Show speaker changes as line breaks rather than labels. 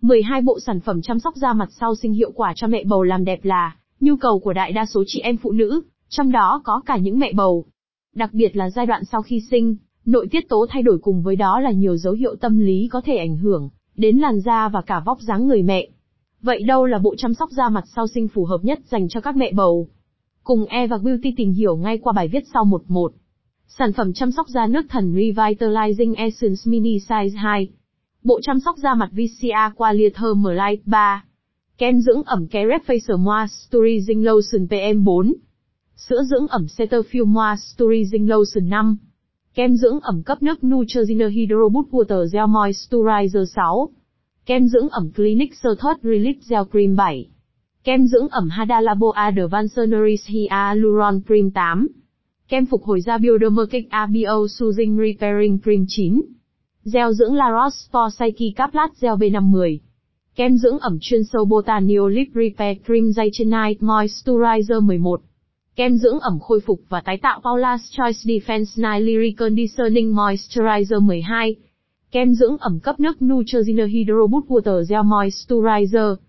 12 bộ sản phẩm chăm sóc da mặt sau sinh hiệu quả cho mẹ bầu làm đẹp là nhu cầu của đại đa số chị em phụ nữ, trong đó có cả những mẹ bầu. Đặc biệt là giai đoạn sau khi sinh, nội tiết tố thay đổi cùng với đó là nhiều dấu hiệu tâm lý có thể ảnh hưởng đến làn da và cả vóc dáng người mẹ. Vậy đâu là bộ chăm sóc da mặt sau sinh phù hợp nhất dành cho các mẹ bầu? Cùng E và Beauty tìm hiểu ngay qua bài viết sau 11. Sản phẩm chăm sóc da nước thần Revitalizing Essence Mini Size 2. Bộ chăm sóc da mặt VCA Qualiator Light 3. Kem dưỡng ẩm Carrot Facial Moisturizing Lotion PM4. Sữa dưỡng ẩm Cetaphil Moisturizing Lotion 5. Kem dưỡng ẩm cấp nước Neutrogena Hydro Boost Water Gel Moisturizer 6. Kem dưỡng ẩm Clinic Surthert Relief Gel Cream 7. Kem dưỡng ẩm Hada Labo Advanced Nourish Hyaluron Cream 8. Kem phục hồi da Biodermakic ABO Soothing Repairing Cream 9. Gel dưỡng La Roche-Posay Caplat Gel b 50 Kem dưỡng ẩm chuyên sâu Botanio Lip Repair Cream Day Night Moisturizer 11. Kem dưỡng ẩm khôi phục và tái tạo Paula's Choice Defense Night Conditioning Moisturizer 12. Kem dưỡng ẩm cấp nước Neutrogena Hydro Boost Water Gel Moisturizer.